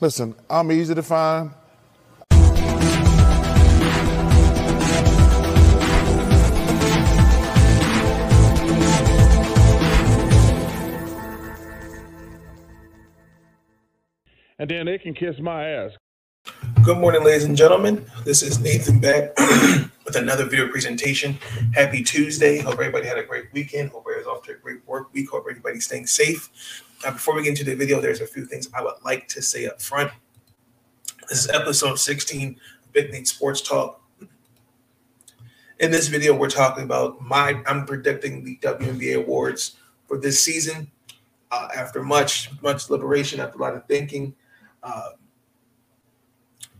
Listen, I'm easy to find. And then they can kiss my ass. Good morning, ladies and gentlemen. This is Nathan Beck with another video presentation. Happy Tuesday. Hope everybody had a great weekend. Hope everybody's off to a great work week. Hope everybody's staying safe. Now, before we get into the video, there's a few things I would like to say up front. This is episode 16 of Big Nate Sports Talk. In this video, we're talking about my, I'm predicting the WNBA awards for this season. Uh, after much, much deliberation, after a lot of thinking, uh,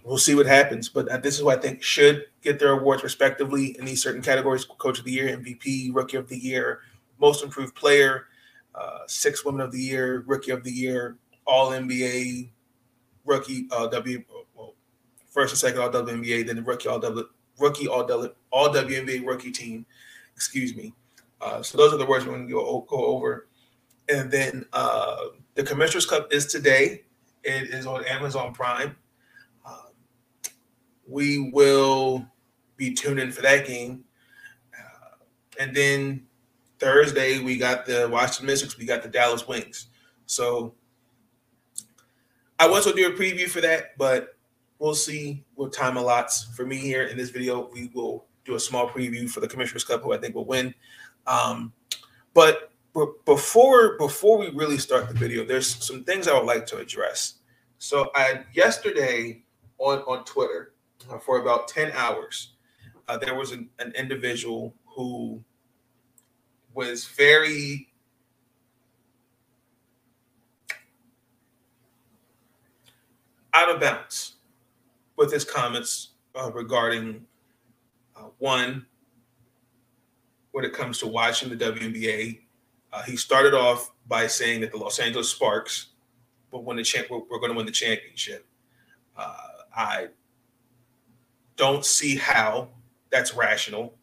we'll see what happens. But uh, this is what I think should get their awards respectively in these certain categories: Coach of the Year, MVP, Rookie of the Year, Most Improved Player, uh, Six Women of the Year, Rookie of the Year, All NBA, Rookie uh, W, well, first and second All WNBA, then the Rookie All W, Rookie All W, All WNBA Rookie Team. Excuse me. Uh, so those are the words we're going to go, go over. And then uh, the Commissioner's Cup is today. It is on Amazon Prime. Um, we will be tuned in for that game. Uh, and then Thursday, we got the Washington Mystics, we got the Dallas Wings. So I was going to do a preview for that, but we'll see what time allots for me here in this video. We will do a small preview for the Commissioner's Cup, who I think will win. Um, but but before before we really start the video, there's some things I would like to address. So I yesterday on on Twitter uh, for about ten hours, uh, there was an, an individual who was very out of bounds with his comments uh, regarding uh, one when it comes to watching the WNBA uh, he started off by saying that the Los Angeles Sparks will win the champ. We're, we're going to win the championship. Uh, I don't see how that's rational.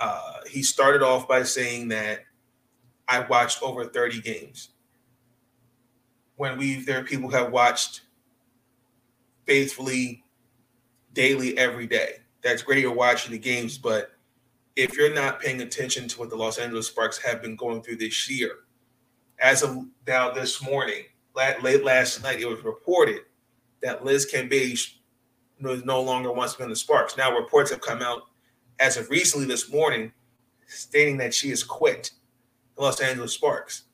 Uh, he started off by saying that I watched over 30 games. When we there are people who have watched faithfully daily every day. That's great you're watching the games, but if you're not paying attention to what the Los Angeles Sparks have been going through this year, as of now this morning, late last night, it was reported that Liz Cambage no longer wants to be the Sparks. Now, reports have come out as of recently this morning stating that she has quit the Los Angeles Sparks.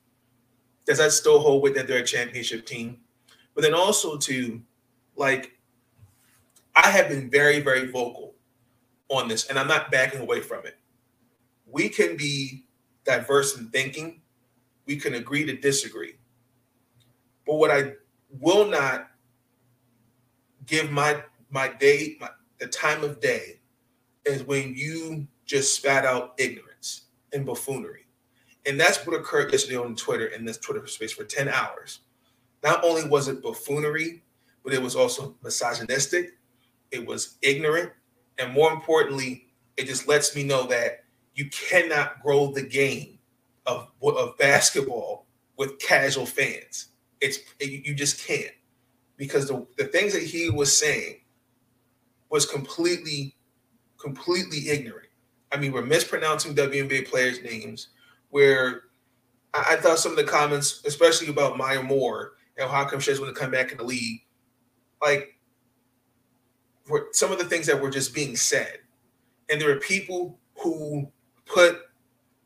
Does that still hold with that they're a championship team? But then also to like, I have been very, very vocal on this, and I'm not backing away from it. We can be diverse in thinking, we can agree to disagree. But what I will not give my my day, my, the time of day, is when you just spat out ignorance and buffoonery. And that's what occurred yesterday on Twitter in this Twitter space for 10 hours. Not only was it buffoonery, but it was also misogynistic, it was ignorant, and more importantly, it just lets me know that you cannot grow the game of, of basketball with casual fans. It's you just can't because the, the things that he was saying was completely, completely ignorant. I mean, we're mispronouncing WNBA players' names. Where I, I thought some of the comments, especially about Maya Moore and how come she's going to come back in the league, like were some of the things that were just being said. And there are people who put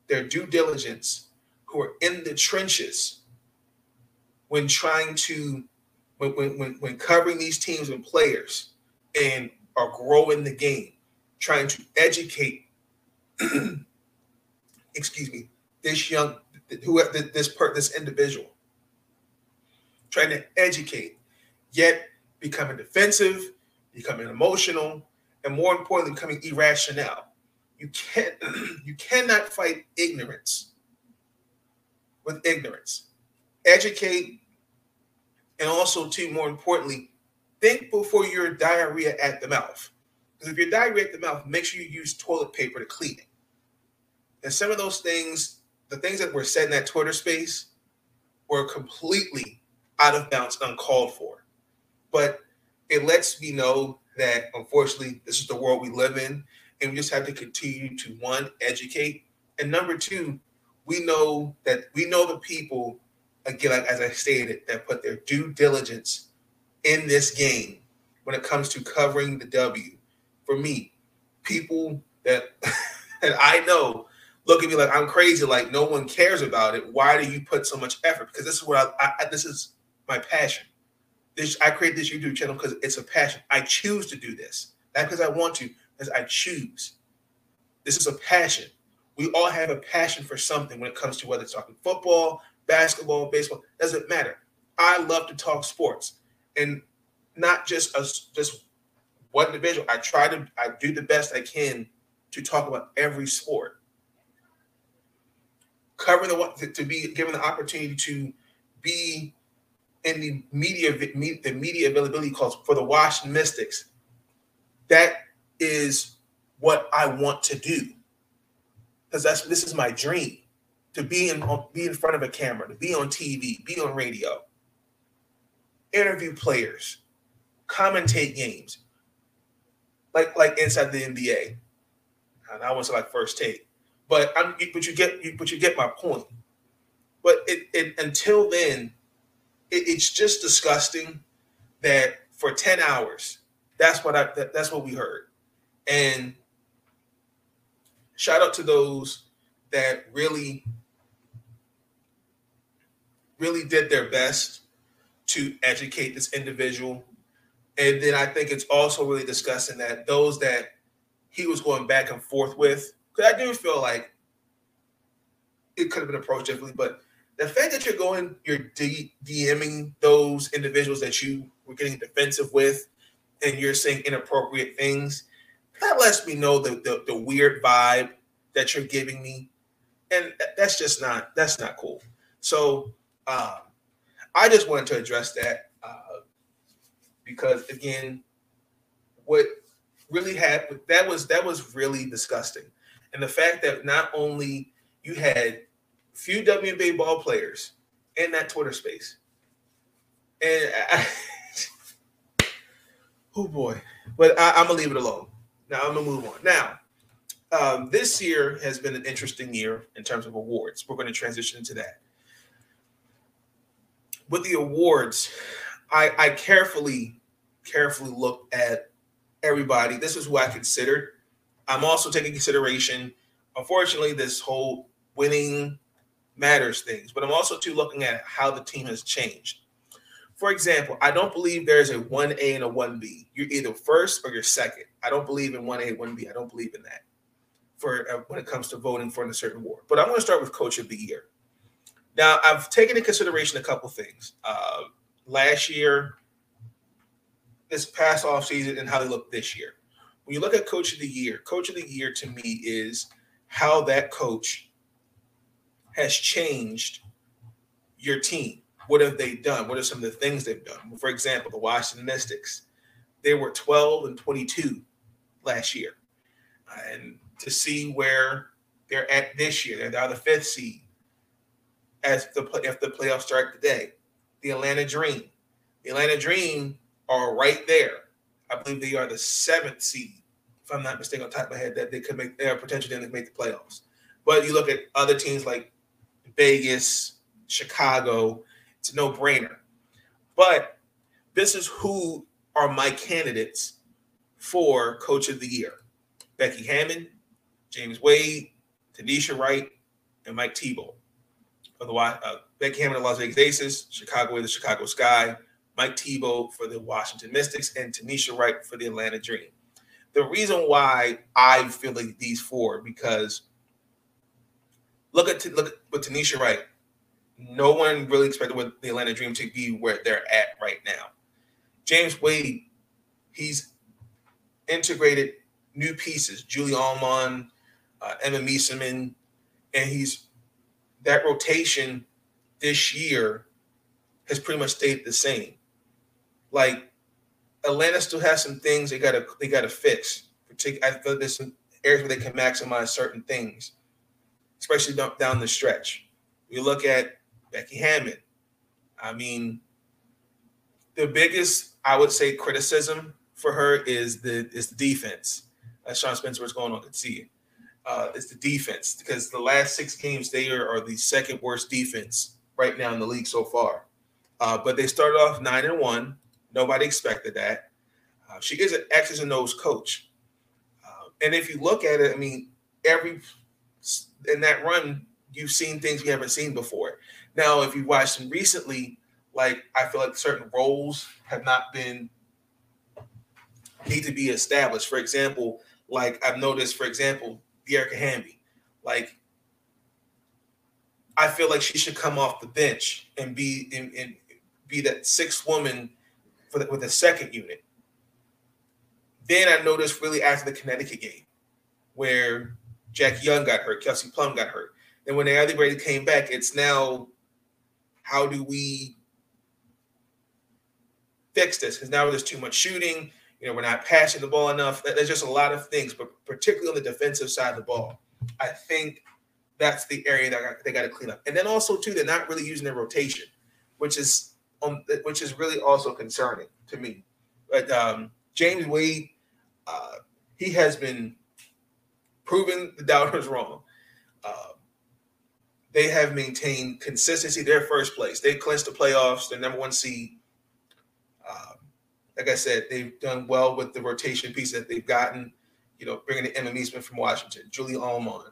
their due diligence, who are in the trenches when trying to, when, when, when covering these teams and players and are growing the game, trying to educate, excuse me, this young, who this per, this individual, trying to educate, yet becoming defensive, becoming emotional, and more importantly, becoming irrational. You can't you cannot fight ignorance with ignorance. educate, and also, too, more importantly, think before you're diarrhea at the mouth. Because if you're diarrhea at the mouth, make sure you use toilet paper to clean it. And some of those things, the things that were said in that Twitter space, were completely out of bounds, uncalled for. But it lets me know that unfortunately, this is the world we live in. And we just have to continue to one, educate. And number two, we know that we know the people, again, like as I stated, that put their due diligence in this game when it comes to covering the W. For me, people that that I know look at me like I'm crazy, like no one cares about it. Why do you put so much effort? Because this is what I, I this is my passion. This I create this YouTube channel because it's a passion. I choose to do this, not because I want to, because I choose. This is a passion. We all have a passion for something when it comes to whether it's talking football, basketball, baseball. Doesn't matter. I love to talk sports, and not just us, just one individual. I try to. I do the best I can to talk about every sport. Covering the to be given the opportunity to be in the media the media availability calls for the Washington Mystics. That is what I want to do because that's this is my dream to be in be in front of a camera, to be on TV, be on radio, interview players, commentate games, like like inside the NBA. And I was like first take, but I'm but you get but you get my point. But it, it until then, it, it's just disgusting that for 10 hours, that's what I that, that's what we heard. And shout out to those that really really did their best to educate this individual. And then I think it's also really disgusting that those that he was going back and forth with, because I do feel like it could have been approached differently, but the fact that you're going, you're D- DMing those individuals that you were getting defensive with, and you're saying inappropriate things, that lets me know the, the, the weird vibe that you're giving me, and that's just not that's not cool. So um, I just wanted to address that uh, because again, what really happened that was that was really disgusting, and the fact that not only you had few WNBA ball players in that Twitter space. And I, oh boy, but I, am gonna leave it alone. Now I'm gonna move on. Now, um, this year has been an interesting year in terms of awards. We're going to transition into that. With the awards, I, I carefully, carefully looked at everybody. This is who I considered. I'm also taking consideration. Unfortunately, this whole winning matters things, but I'm also too looking at how the team has changed. For example, I don't believe there's a 1A and a 1B. You're either first or you're second. I don't believe in 1A, 1B. I don't believe in that for uh, when it comes to voting for a certain award. But I'm going to start with Coach of the Year. Now, I've taken into consideration a couple things. Uh, last year, this past off season, and how they look this year. When you look at Coach of the Year, Coach of the Year to me is how that coach has changed your team? What have they done? What are some of the things they've done? For example, the Washington Mystics, they were 12 and 22 last year. Uh, and to see where they're at this year, they're the fifth seed as the if the playoffs start today. The Atlanta Dream, the Atlanta Dream are right there. I believe they are the seventh seed, if I'm not mistaken, on top of my head, that they could make. They are potentially going to make the playoffs. But you look at other teams like Vegas, Chicago. It's a no brainer. But this is who are my candidates for Coach of the Year Becky Hammon, James Wade, Tanisha Wright, and Mike Thibault. Otherwise, uh, Becky Hammon, the Las Vegas Aces, Chicago with the Chicago Sky, Mike Thibault for the Washington Mystics, and Tanisha Wright for the Atlanta Dream. The reason why I feel like these four because look at look at with Tanisha Wright. No one really expected what the Atlanta Dream to be where they're at right now. James Wade, he's integrated new pieces, Julie Allemand, uh, Emma Meesseman, and he's that rotation this year has pretty much stayed the same. Like Atlanta still has some things they gotta they gotta fix. I feel there's some areas where they can maximize certain things, especially down, the stretch. We look at Becky Hammon. I mean, the biggest I would say criticism for her is the is the defense. As Sean Spencer was going on, could see it. Uh, it's the defense because the last six games they are, are the second worst defense right now in the league so far. Uh, but they started off nine and one. Nobody expected that. Uh, she is an X's and O's coach. Uh, and if you look at it, I mean, every in that run, you've seen things we haven't seen before. Now, if you watch them recently, like I feel like certain roles have not been need to be established. For example, like I've noticed, for example, Dearica Hamby, like I feel like she should come off the bench and be in, in be that sixth woman for the, with the second unit. Then I noticed really after the Connecticut game, where Jackie Young got hurt, Kelsey Plum got hurt. And when the other Brady came back, it's now how do we fix this? Because now there's too much shooting. You know, we're not passing the ball enough. There's just a lot of things, but particularly on the defensive side of the ball, I think that's the area that they got to clean up. And then also too, they're not really using their rotation, which is um, which is really also concerning to me. But um, James Wade, uh, he has been proving the doubters wrong. Uh, they have maintained consistency. Their first place. They clinched the playoffs. They're number one seed. Um, like I said, they've done well with the rotation piece that they've gotten. You know, bringing the in Emma Meesseman from Washington, Julie Allemand.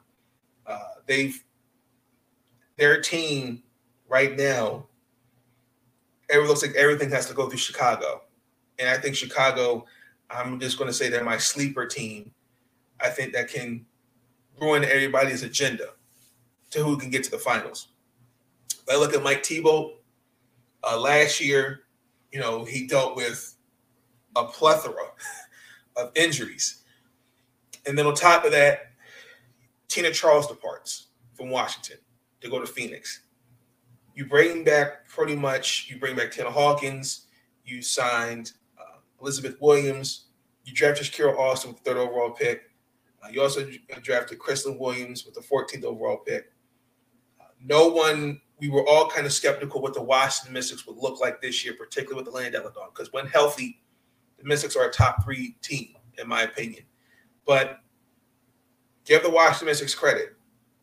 Uh, they've their team right now. It looks like everything has to go through Chicago, and I think Chicago. I'm just going to say they're my sleeper team. I think that can ruin everybody's agenda to who can get to the finals. If I look at Mike Thibault uh, last year, you know, he dealt with a plethora of injuries. And then on top of that, Tina Charles departs from Washington to go to Phoenix. You bring back pretty much, you bring back Tianna Hawkins, you signed uh, Elizabeth Williams, you drafted Shakira Austin with the third overall pick. Uh, you also drafted Christyn Williams with the 14th overall pick no one, we were all kind of skeptical what the Washington Mystics would look like this year, particularly with the Land Dog, because when healthy, the Mystics are a top three team, in my opinion. But give the Washington Mystics credit.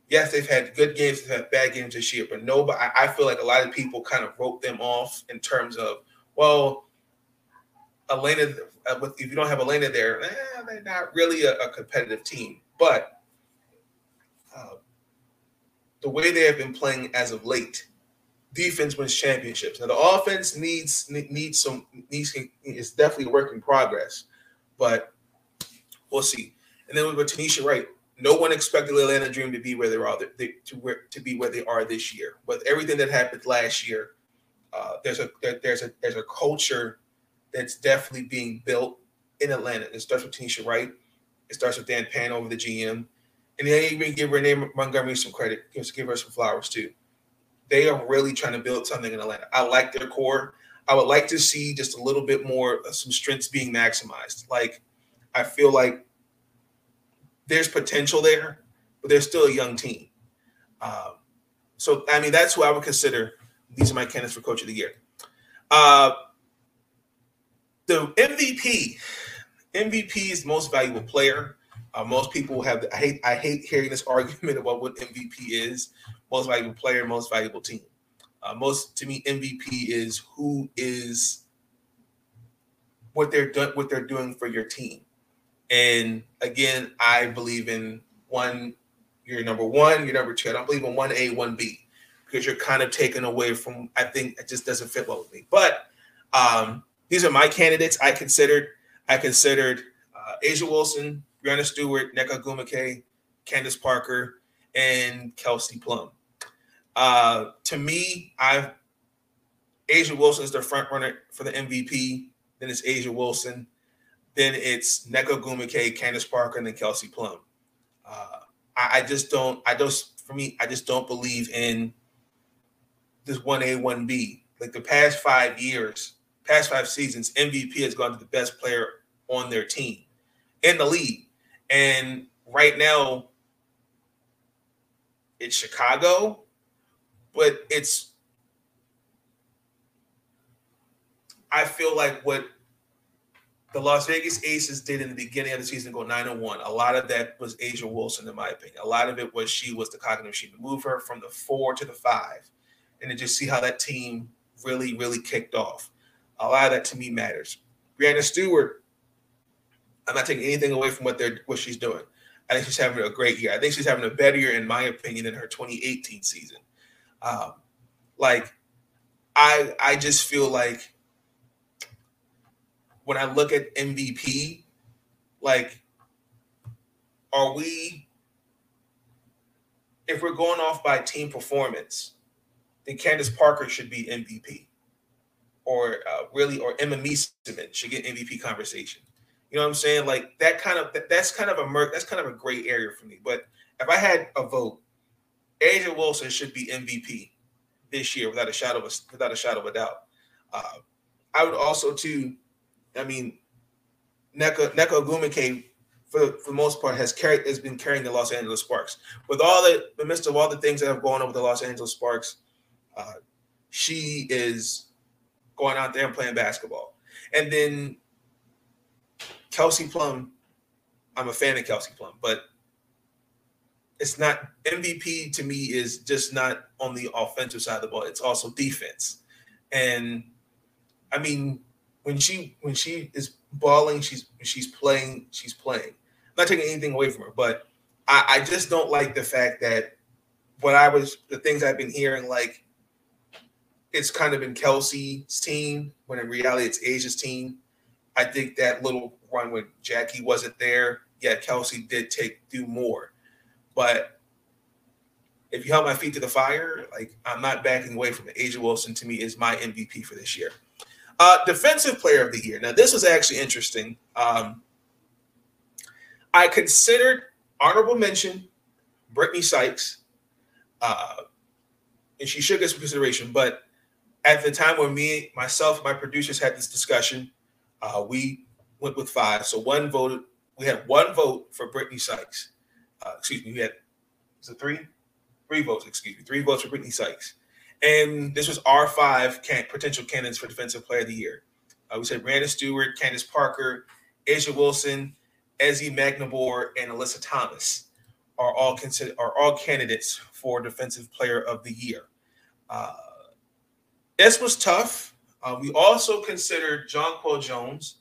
Yes, they've had good games, they've had bad games this year, but nobody, I, I feel like a lot of people kind of wrote them off in terms of, well, Elena, uh, if you don't have Elena there, eh, they're not really a, a competitive team. But uh, the way they have been playing as of late, defense wins championships. Now the offense needs needs some needs is definitely a work in progress, but we'll see. And then with Tanisha Wright, no one expected the Atlanta Dream to be where they are they, to where to be where they are this year. With everything that happened last year, uh, there's a there, there's a there's a culture that's definitely being built in Atlanta. It starts with Tanisha Wright. It starts with Dan Padover the GM. And they even give Renee Montgomery some credit, give, give her some flowers too. They are really trying to build something in Atlanta. I like their core. I would like to see just a little bit more, some strengths being maximized. Like, I feel like there's potential there, but they're still a young team. Um, so, I mean, that's who I would consider. These are my candidates for Coach of the Year. Uh, the MVP, MVP is most valuable player. Uh, most people have. I hate. I hate hearing this argument about what MVP is. Most valuable player, most valuable team. Uh, most to me, MVP is who is what they're doing. What they're doing for your team. And again, I believe in one. You're number one. You're number two. I don't believe in one A, one B, because you're kind of taken away from. I think it just doesn't fit well with me. But um, these are my candidates. I considered. I considered uh, A'ja Wilson, Breanna Stewart, Nneka Ogwumike, Candace Parker, and Kelsey Plum. Uh, to me, I've A'ja Wilson is the front runner for the MVP. Then it's A'ja Wilson. Then it's Nneka Ogwumike, Candace Parker, and then Kelsey Plum. Uh, I, I, just don't. I just for me, I just don't believe in this one A one B. like the past five years, past five seasons, MVP has gone to the best player on their team in the league. And right now, it's Chicago, but it's I feel like what the Las Vegas Aces did in the beginning of the season go 9 and 1. A lot of that was A'ja Wilson, in my opinion. A lot of it was she was the cognitive machine to move her from the four to the five and to just see how that team really, really kicked off. A lot of that to me matters. Breanna Stewart, I'm not taking anything away from what they're what she's doing. I think she's having a great year. I think she's having a better year, in my opinion, than her 2018 season. Um, like, I I just feel like when I look at MVP, like, are we, if we're going off by team performance, then Candace Parker should be MVP. Or uh, really, or Emma Meesseman should get MVP conversation. You know what I'm saying? Like that kind of that, that's kind of a mer- that's kind of a gray area for me. But if I had a vote, A'ja Wilson should be MVP this year without a shadow of a, without a shadow of a doubt. Uh, I would also too I mean, Nneka Nneka Ogwumike, for for the most part, has carried has been carrying the Los Angeles Sparks. With all the, the midst of all the things that have gone on with the Los Angeles Sparks, uh, she is going out there and playing basketball. And then Kelsey Plum, I'm a fan of Kelsey Plum, but it's not MVP to me is just not on the offensive side of the ball. It's also defense. And I mean, when she when she is balling, she's she's playing, she's playing. I'm not taking anything away from her, but I, I just don't like the fact that what I was the things I've been hearing, like it's kind of been Kelsey's team, when in reality it's A'ja's team. I think that little run when Jackie wasn't there, yeah, Kelsey did take do more. But if you held my feet to the fire, like I'm not backing away from it. A'ja Wilson to me is my MVP for this year. Uh, defensive player of the year. Now, this was actually interesting. Um, I considered honorable mention Brittney Sykes, uh, and she should get some consideration. But at the time when me, myself, my producers had this discussion, uh, we went with five. So one voted. We had one vote for Brittney Sykes. Uh, excuse me. We had was it three? Three votes. Excuse me. Three votes for Brittney Sykes. And this was our five can- potential candidates for Defensive Player of the Year. Uh, we said Breanna Stewart, Candace Parker, A'ja Wilson, Ezi Magbegor, and Alyssa Thomas are all considered are all candidates for Defensive Player of the Year. Uh, this was tough. Uh, we also considered Jonquel Jones,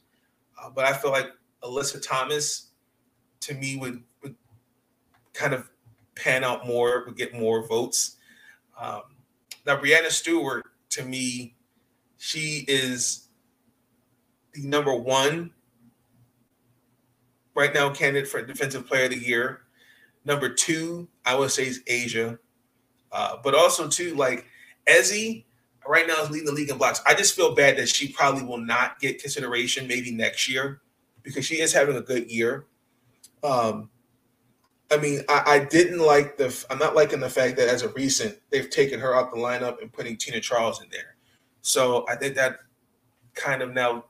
uh, but I feel like Alyssa Thomas, to me, would would kind of pan out more, would get more votes. Um, now, Breanna Stewart, to me, she is the number one right now candidate for Defensive Player of the Year. Number two, I would say is A'ja. Uh, but also, too, like Ezi right now is leading the league in blocks. I just feel bad that she probably will not get consideration maybe next year because she is having a good year. Um, I mean, I, I, didn't like the. I'm not liking the fact that as a recent they've taken her out the lineup and putting Tina Charles in there. So I think that kind of now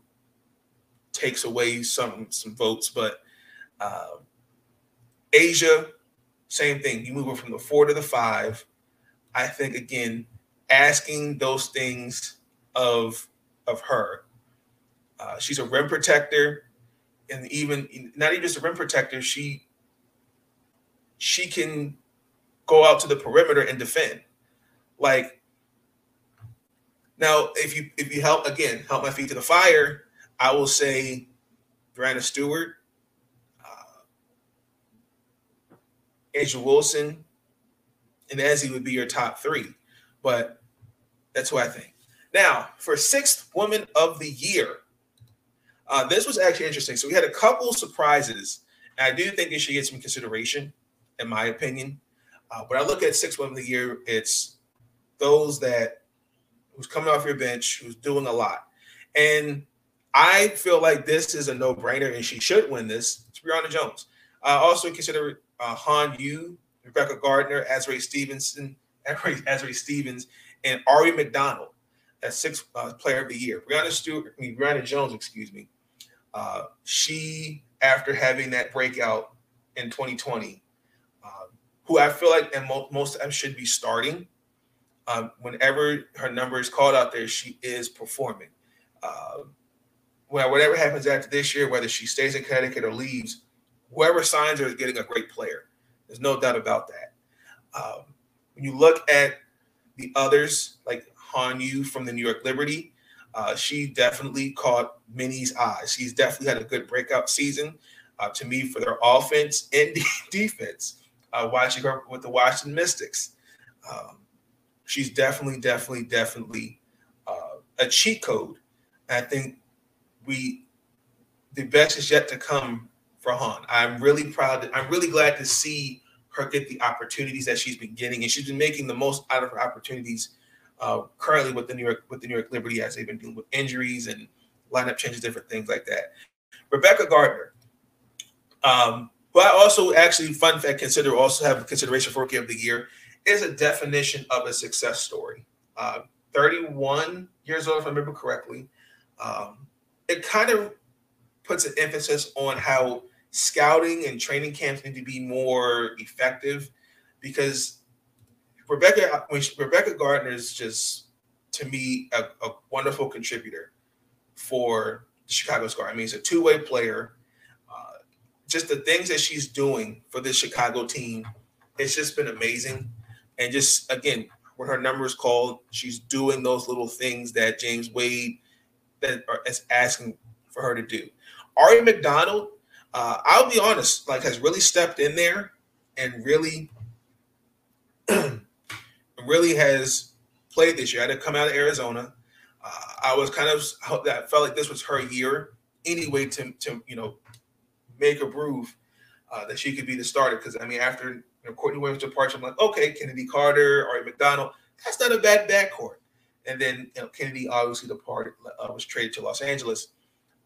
takes away some some votes. But uh, A'ja, same thing. You move her from the four to the five. I think again, asking those things of of her. Uh, she's a rim protector, and even not even just a rim protector. She she can go out to the perimeter and defend. Like now, if you if you help again, help my feet to the fire, I will say Breanna Stewart, uh, A'ja Wilson, and Ezi would be your top three. But that's what I think. Now, for sixth woman of the year, uh, this was actually interesting. So we had a couple surprises. And I do think it should get some consideration in my opinion. Uh, when I look at six women of the year, it's those that who's coming off your bench, who's doing a lot. And I feel like this is a no-brainer, and she should win this. It's Brionna Jones. Uh, also consider uh, Han Yu, Rebekah Gardner, Azurá Stevenson, Azurá Stevens, and Aari McDonald. as sixth uh, player of the year. Breanna Stewart, I mean Brionna Jones, excuse me. Uh, she, after having that breakout in 2020, uh, who I feel like and mo- most of them should be starting. Um, whenever her number is called out there, she is performing. Uh, well, whatever happens after this year, whether she stays in Connecticut or leaves, whoever signs her is getting a great player. There's no doubt about that. Um, when you look at the others, like Han Yu from the New York Liberty, uh, she definitely caught Minnie's eyes. She's definitely had a good breakout season uh, to me for their offense and defense. Uh, watching her with the Washington Mystics, um, she's definitely, definitely, definitely uh, a cheat code. I think we the best is yet to come for Han. I'm really proud. I'm really glad to see her get the opportunities that she's been getting, and she's been making the most out of her opportunities uh, currently with the New York with the New York Liberty as they've been dealing with injuries and lineup changes, different things like that. Rebekah Gardner, um, who I also actually fun fact consider also have a consideration for Rookie of the Year, is a definition of a success story. Uh, 31 years old, if I remember correctly. Um, it kind of puts an emphasis on how scouting and training camps need to be more effective because Rebekah when she, Rebekah Gardner is just to me a, a, wonderful contributor for the Chicago Scar. I mean, he's a two-way player. Uh, just the things that she's doing for this Chicago team, it's just been amazing. And just again, when her number is called, she's doing those little things that James Wade that are, is asking for her to do. Aari McDonald, uh, I'll be honest, like has really stepped in there and really, really has played this year. I had to come out of Arizona. Uh, I was kind of I felt like this was her year anyway to to you know make a prove uh, that she could be the starter. Because I mean, after you know, Courtney Williams' departure, I'm like, okay, Kennedy Carter, Aari McDonald, that's not a bad backcourt. And then you know, Kennedy obviously departed, uh, was traded to Los Angeles.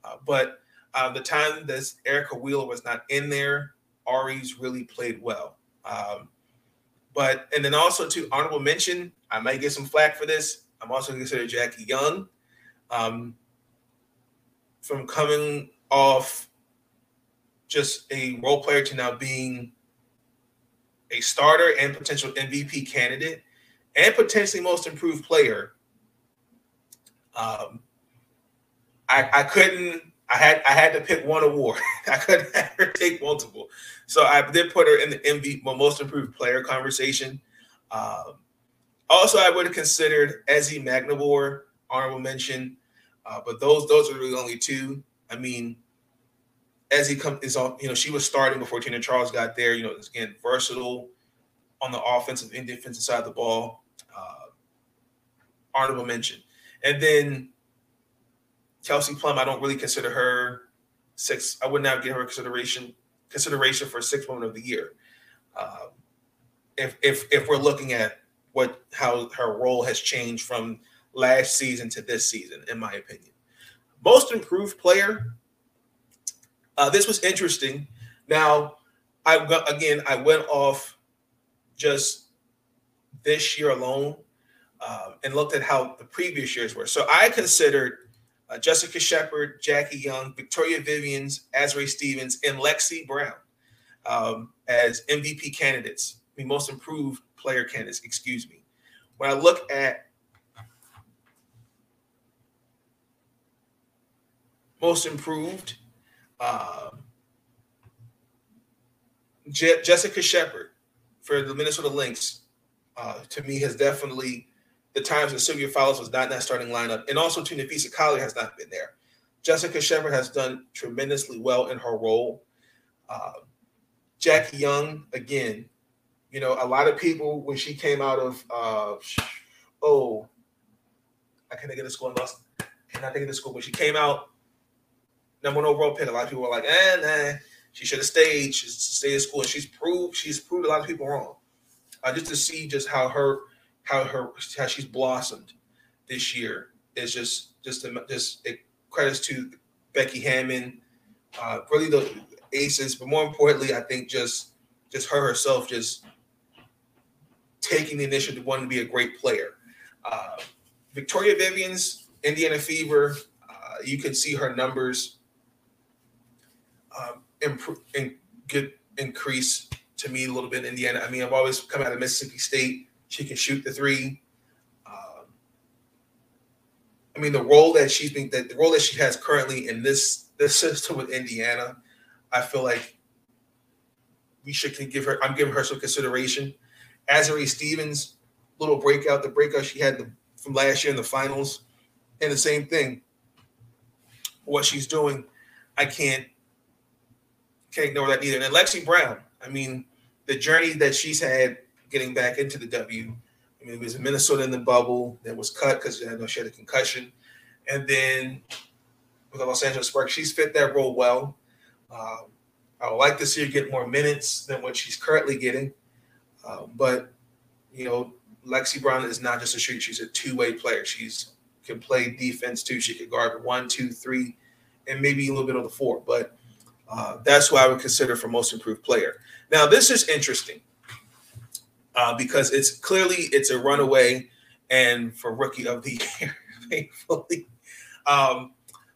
Uh, but uh, the time that Erica Wheeler was not in there, Aari's really played well. Um, but and then also to honorable mention, I might get some flack for this. I'm also going to consider Jackie Young um, from coming off just a role player to now being a starter and potential MVP candidate and potentially most improved player. Um, I, I couldn't. I had I had to pick one award. I couldn't take multiple, so I did put her in the MVP, most improved player conversation. Um, also, I would have considered Ezi Magbegor honorable mention, uh, but those those are really only two. I mean, Ezi come is on. You know, she was starting before Tina Charles got there. You know, again versatile on the offensive and defensive side of the ball. Uh, honorable mention, and then Kelsey Plum, I don't really consider her six. I would not give her consideration consideration for sixth woman of the year. Um, if if if we're looking at what how her role has changed from last season to this season, in my opinion, most improved player. Uh, this was interesting. Now, I again I went off just this year alone um, and looked at how the previous years were. So I considered uh, Jessica Shepard, Jackie Young, Victoria Vivians, Azurá Stevens, and Lexie Brown um, as MVP candidates, mean, most improved player candidates, excuse me. When I look at most improved, uh, Je- Jessica Shepard for the Minnesota Lynx, uh, to me, has definitely the times that Sylvia Fowles was not in that starting lineup, and also to Napheesa Collier has not been there. Jessica Shepard has done tremendously well in her role. Uh, Jackie Young, again, you know, a lot of people when she came out of, uh, oh, I can't the school. I lost. Cannot think of the school when she came out, number one overall pick. A lot of people were like, "Eh, nah, she should have stayed. She should stay in school." And she's proved she's proved a lot of people wrong. Uh, just to see just how her how her how she's blossomed this year is just just just it credits to Becky Hammon, uh, really the aces, but more importantly, I think just just her herself just taking the initiative wanting to be a great player. Uh, Victoria Vivians Indiana Fever. Uh, you can see her numbers um, improve and get increase to me a little bit in Indiana. I mean, I've always come out of Mississippi State. She can shoot the three. Um, I mean, the role that she's been, that the role that she has currently in this this system with Indiana, I feel like we should give her. I'm giving her some consideration. Azurá Stevens, little breakout, the breakout she had the, from last year in the finals, and the same thing. What she's doing, I can't can't ignore that either. And Lexie Brown, I mean, the journey that she's had getting back into the W. I mean, it was Minnesota in the bubble, that was cut because I know she had a concussion, and then with the Los Angeles Sparks, she's fit that role well. Um, I would like to see her get more minutes than what she's currently getting, um, but you know, Lexie Brown is not just a shooter; she's a two-way player. She's can play defense too. She could guard one, two, three, and maybe a little bit on the four. But uh, that's who I would consider for most improved player. Now, this is interesting uh, because it's clearly it's a runaway and for rookie of the year, thankfully. Um,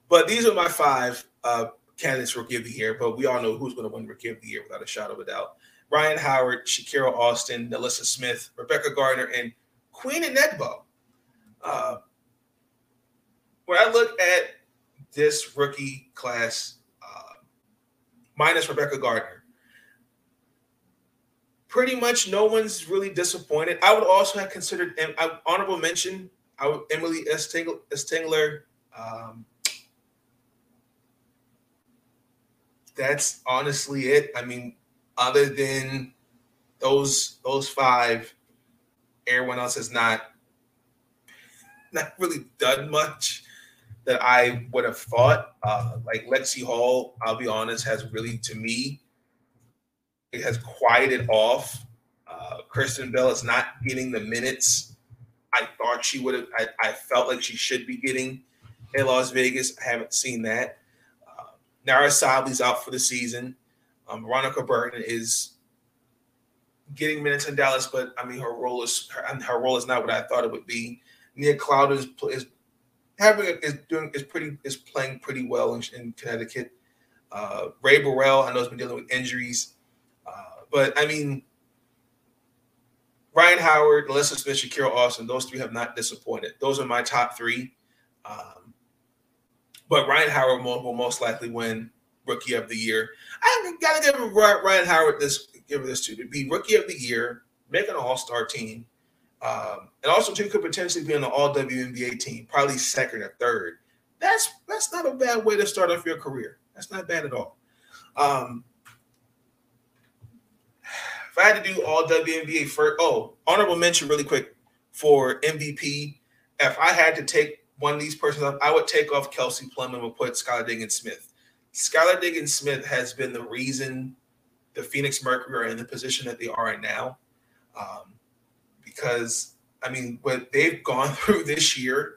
but these are my five uh, candidates for rookie of the year. But we all know who's going to win rookie of the year without a shadow of a doubt. Rhyne Howard, Shakira Austin, NaLyssa Smith, Rebekah Gardner, and Queen Egbo. Uh, when I look at this rookie class, uh, minus Rebekah Gardner, pretty much no one's really disappointed. I would also have considered an honorable mention. I would, Emily Engstler. Um, that's honestly it. I mean, other than those those five, everyone else has not not really done much that I would have thought. Uh, like Lexie Hull, I'll be honest, has really to me it has quieted off. Uh, Kierstan Bell is not getting the minutes I thought she would have. I, I, felt like she should be getting in Las Vegas. I haven't seen that. Uh, Nyara Sabally's out for the season. Um, Veronica Burton is getting minutes in Dallas, but I mean her role is her, her role is not what I thought it would be. Nia Clouden is, is having is doing is pretty is playing pretty well in, in Connecticut. Uh, Rae Burrell, I know, has been dealing with injuries, but I mean, Rhyne Howard, NaLyssa Smith, Shakira Austin, those three have not disappointed. Those are my top three. Um, but Rhyne Howard will, will, most likely win Rookie of the Year. I gotta give Rhyne Howard this, give this to to be Rookie of the Year, make an All Star team, um, and also too could potentially be on the All WNBA team, probably second or third. That's that's not a bad way to start off your career. That's not bad at all. Um, if I had to do all WNBA first, oh, honorable mention really quick for MVP. If I had to take one of these persons off, I would take off Kelsey Plum and would put Skylar Diggins Smith. Skylar Diggins Smith has been the reason the Phoenix Mercury are in the position that they are in now. Um, because I mean, what they've gone through this year,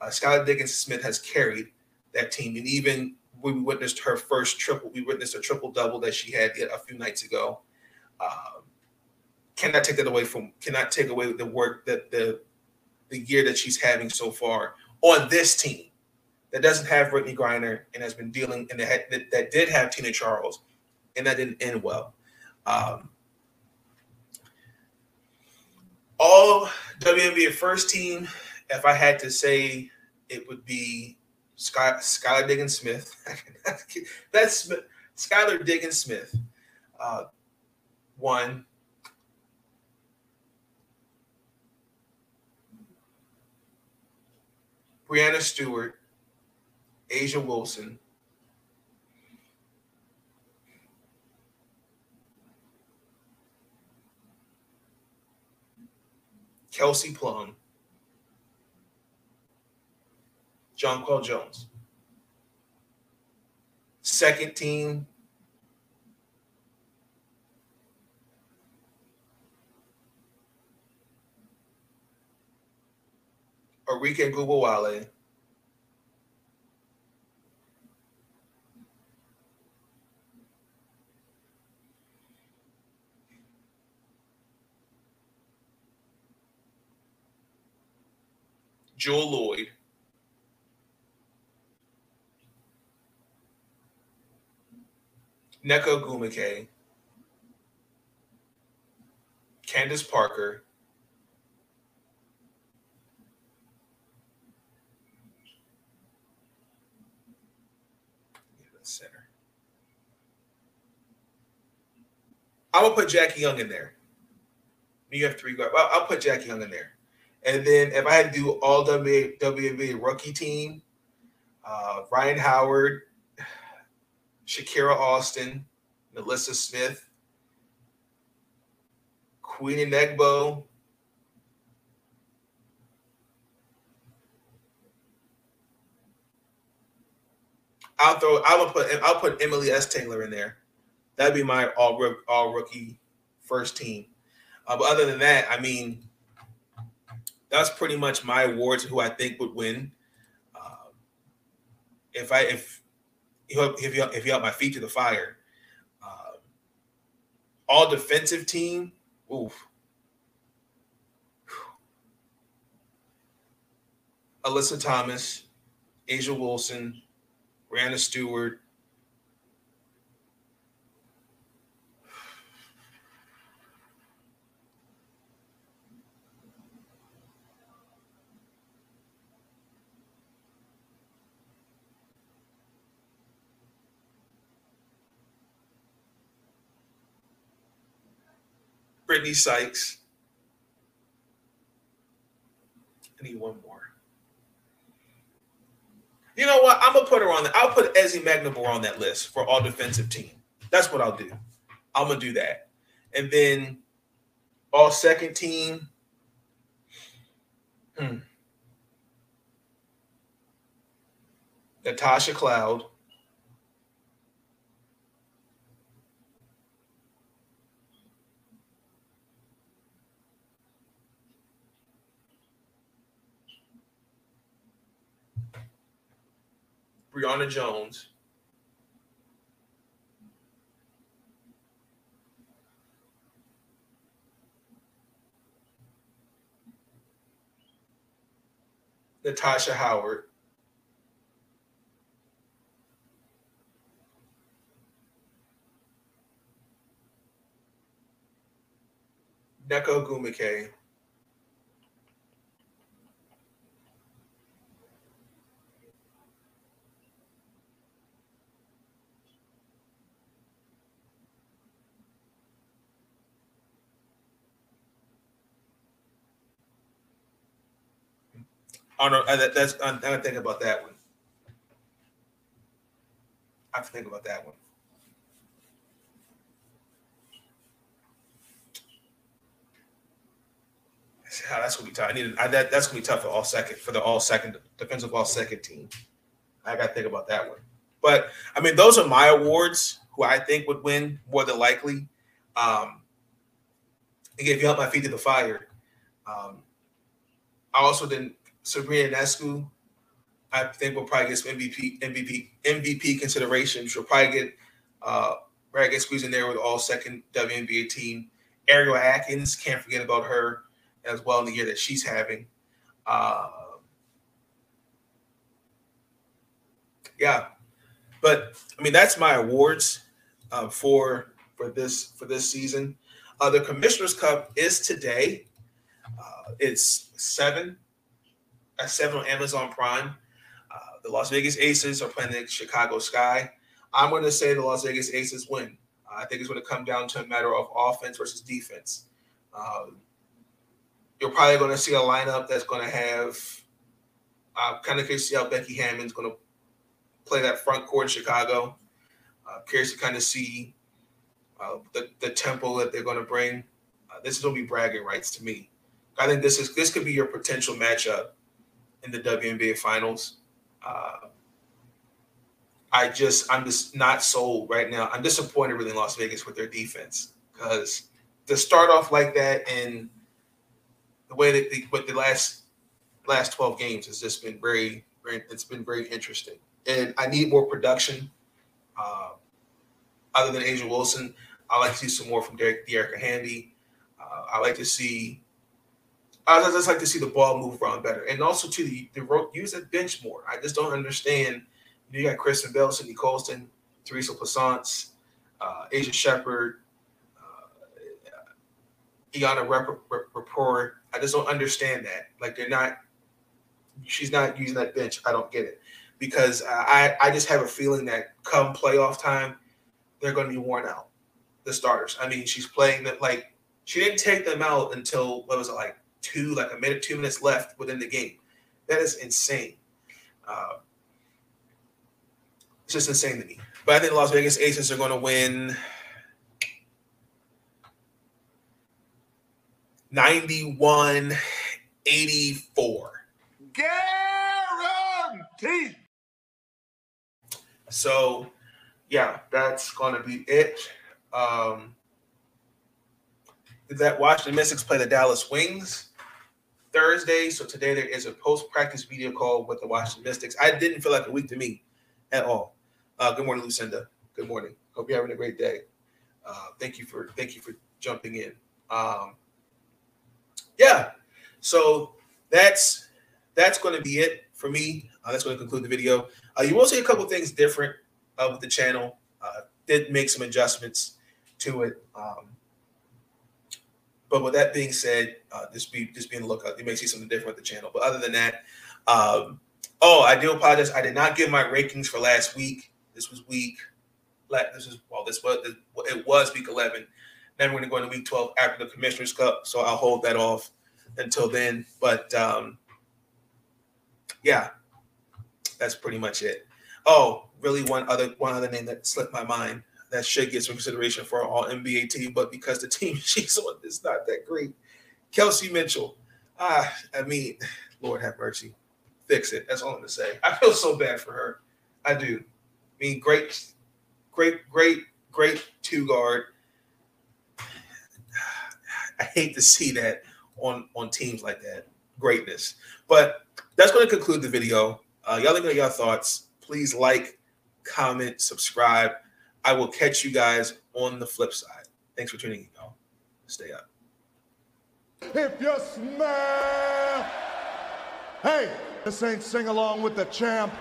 uh, Skylar Diggins Smith has carried that team, and even we witnessed her first triple, we witnessed a triple double that she had a few nights ago. Um, cannot take that away from, cannot take away the work that the the year that she's having so far on this team that doesn't have Brittney Griner and has been dealing and that, that, that did have Tina Charles and that didn't end well. Um, all WNBA first team, if I had to say, it would be Sky, Skylar Diggins Smith. That's Skylar Diggins Smith. Uh, one. Breanna Stewart, A'ja Wilson, Kelsey Plum, Jonquel Jones. Second team, Arike Ogunbowale. Jewell Loyd, Nneka Ogwumike, Candace Parker, I will put Jackie Young in there. You have three guards. I'll, I'll put Jackie Young in there. And then if I had to do all WNBA, rookie team, uh, Rhyne Howard, Shakira Austin, NaLyssa Smith, Queen Egbo, I'll throw. I will put. I'll put Emily Engstler in there. That'd be my all all rookie first team. Uh, but other than that, I mean, that's pretty much my awards. Who I think would win. Uh, if I if if you if you help my feet to the fire, uh, all defensive team. Oof. Alyssa Thomas, A'ja Wilson, Breanna Stewart. Brittney Sykes. I need one more. You know what? I'm gonna put her on. The, I'll put Ezi Magbegor on that list for all defensive team. That's what I'll do. I'm gonna do that, and then all second team. Hmm. Natasha Cloud. Brionna Jones. Natasha Howard. Nneka Ogwumike. Oh no, that, that's I'm, I'm think about that one. I have to think about that one. How that's gonna be tough. I need I, that. That's gonna be tough for all second for the all second defensive all second team. I got to think about that one. But I mean, those are my awards. Who I think would win more than likely. Um, again, if you help my feet to the fire, um, I also didn't Sabrina Ionescu, I think will probably get some MVP MVP MVP consideration. She'll probably get uh probably get squeezed in there with all second WNBA team. Ariel Atkins, can't forget about her as well in the year that she's having. Uh, yeah, but I mean that's my awards uh, for for this for this season. Uh, the Commissioner's Cup is today. Uh, it's seven at seven on Amazon Prime. Uh, the Las Vegas Aces are playing the Chicago Sky. I'm going to say the Las Vegas Aces win. Uh, I think it's going to come down to a matter of offense versus defense. Um, you're probably going to see a lineup that's going to have uh, kind of curious to see how Becky Hammon's going to play that front court in Chicago. Uh, curious to kind of see uh, the, the tempo that they're going to bring. Uh, this is going to be bragging rights to me. I think this is this could be your potential matchup in the WNBA finals. Uh, I just I'm just not sold right now. I'm disappointed really in Las Vegas with their defense because to start off like that and the way that the, with the last last 12 games has just been very, very it's been very interesting. And I need more production. Uh, other than A'ja Wilson, I like to see some more from Derek Dearica Hamby. Uh, I like to see I just like to see the ball move around better, and also to the, the use that bench more. I just don't understand. You got Kierstan Bell, Sydney Colson, Theresa Plaisance, uh, Aisha Sheppard, uh, Iliana Rupert. I just don't understand that. Like they're not. She's not using that bench. I don't get it because I I just have a feeling that come playoff time, they're going to be worn out. The starters. I mean, she's playing that like she didn't take them out until what was it like two like a minute two minutes left within the game. That is insane. Uh, it's just insane to me. But I think Las Vegas Aces are going to win 91 84. Guaranteed. So, yeah, that's going to be it. Um, that Washington Mystics play the Dallas Wings Thursday. So today there is a post practice video call with the Washington Mystics. I didn't feel like a week to me at all. Uh, good morning, Lucinda. Good morning. Hope you're having a great day. Uh, thank you for thank you for jumping in. Um, yeah, so that's that's going to be it for me. Uh, that's going to conclude the video. Uh, you will see a couple things different uh, with the channel. Uh, did make some adjustments to it. Um, but with that being said, uh, just be just be on the lookout. You may see something different with the channel. But other than that, um, oh, I do apologize. I did not give my rankings for last week. This was week. This is well, this was it was week eleven. Then we're going to go into week twelve after the Commissioner's Cup. So I'll hold that off until then. But um, yeah, that's pretty much it. Oh, really? One other one other name that slipped my mind that should get some consideration for all NBA team, but because the team she's on is not that great. Kelsey Mitchell. Ah, I mean, Lord have mercy. Fix it. That's all I'm gonna say. I feel so bad for her. I do. I mean, great, great, great, great two guard. I hate to see that on on teams like that. Greatness. But that's going to conclude the video. Uh, y'all let me know your thoughts. Please like, comment, subscribe. I will catch you guys on the flip side. Thanks for tuning in, y'all. Stay up. If you smell, hey, this ain't sing along with the champ.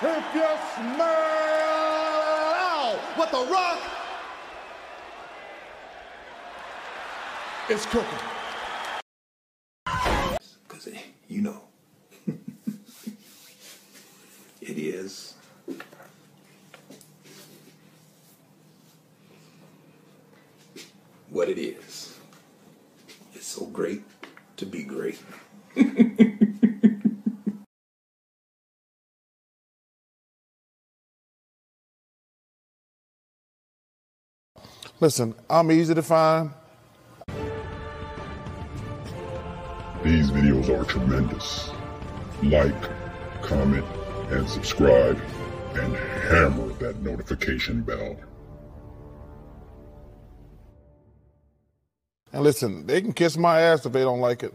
If you smell what the rock is cooking. Because, you know, it is. What it is. It's so great to be great. Listen, I'm easy to find. These videos are tremendous. Like, comment, and subscribe, and hammer that notification bell. And listen, they can kiss my ass if they don't like it.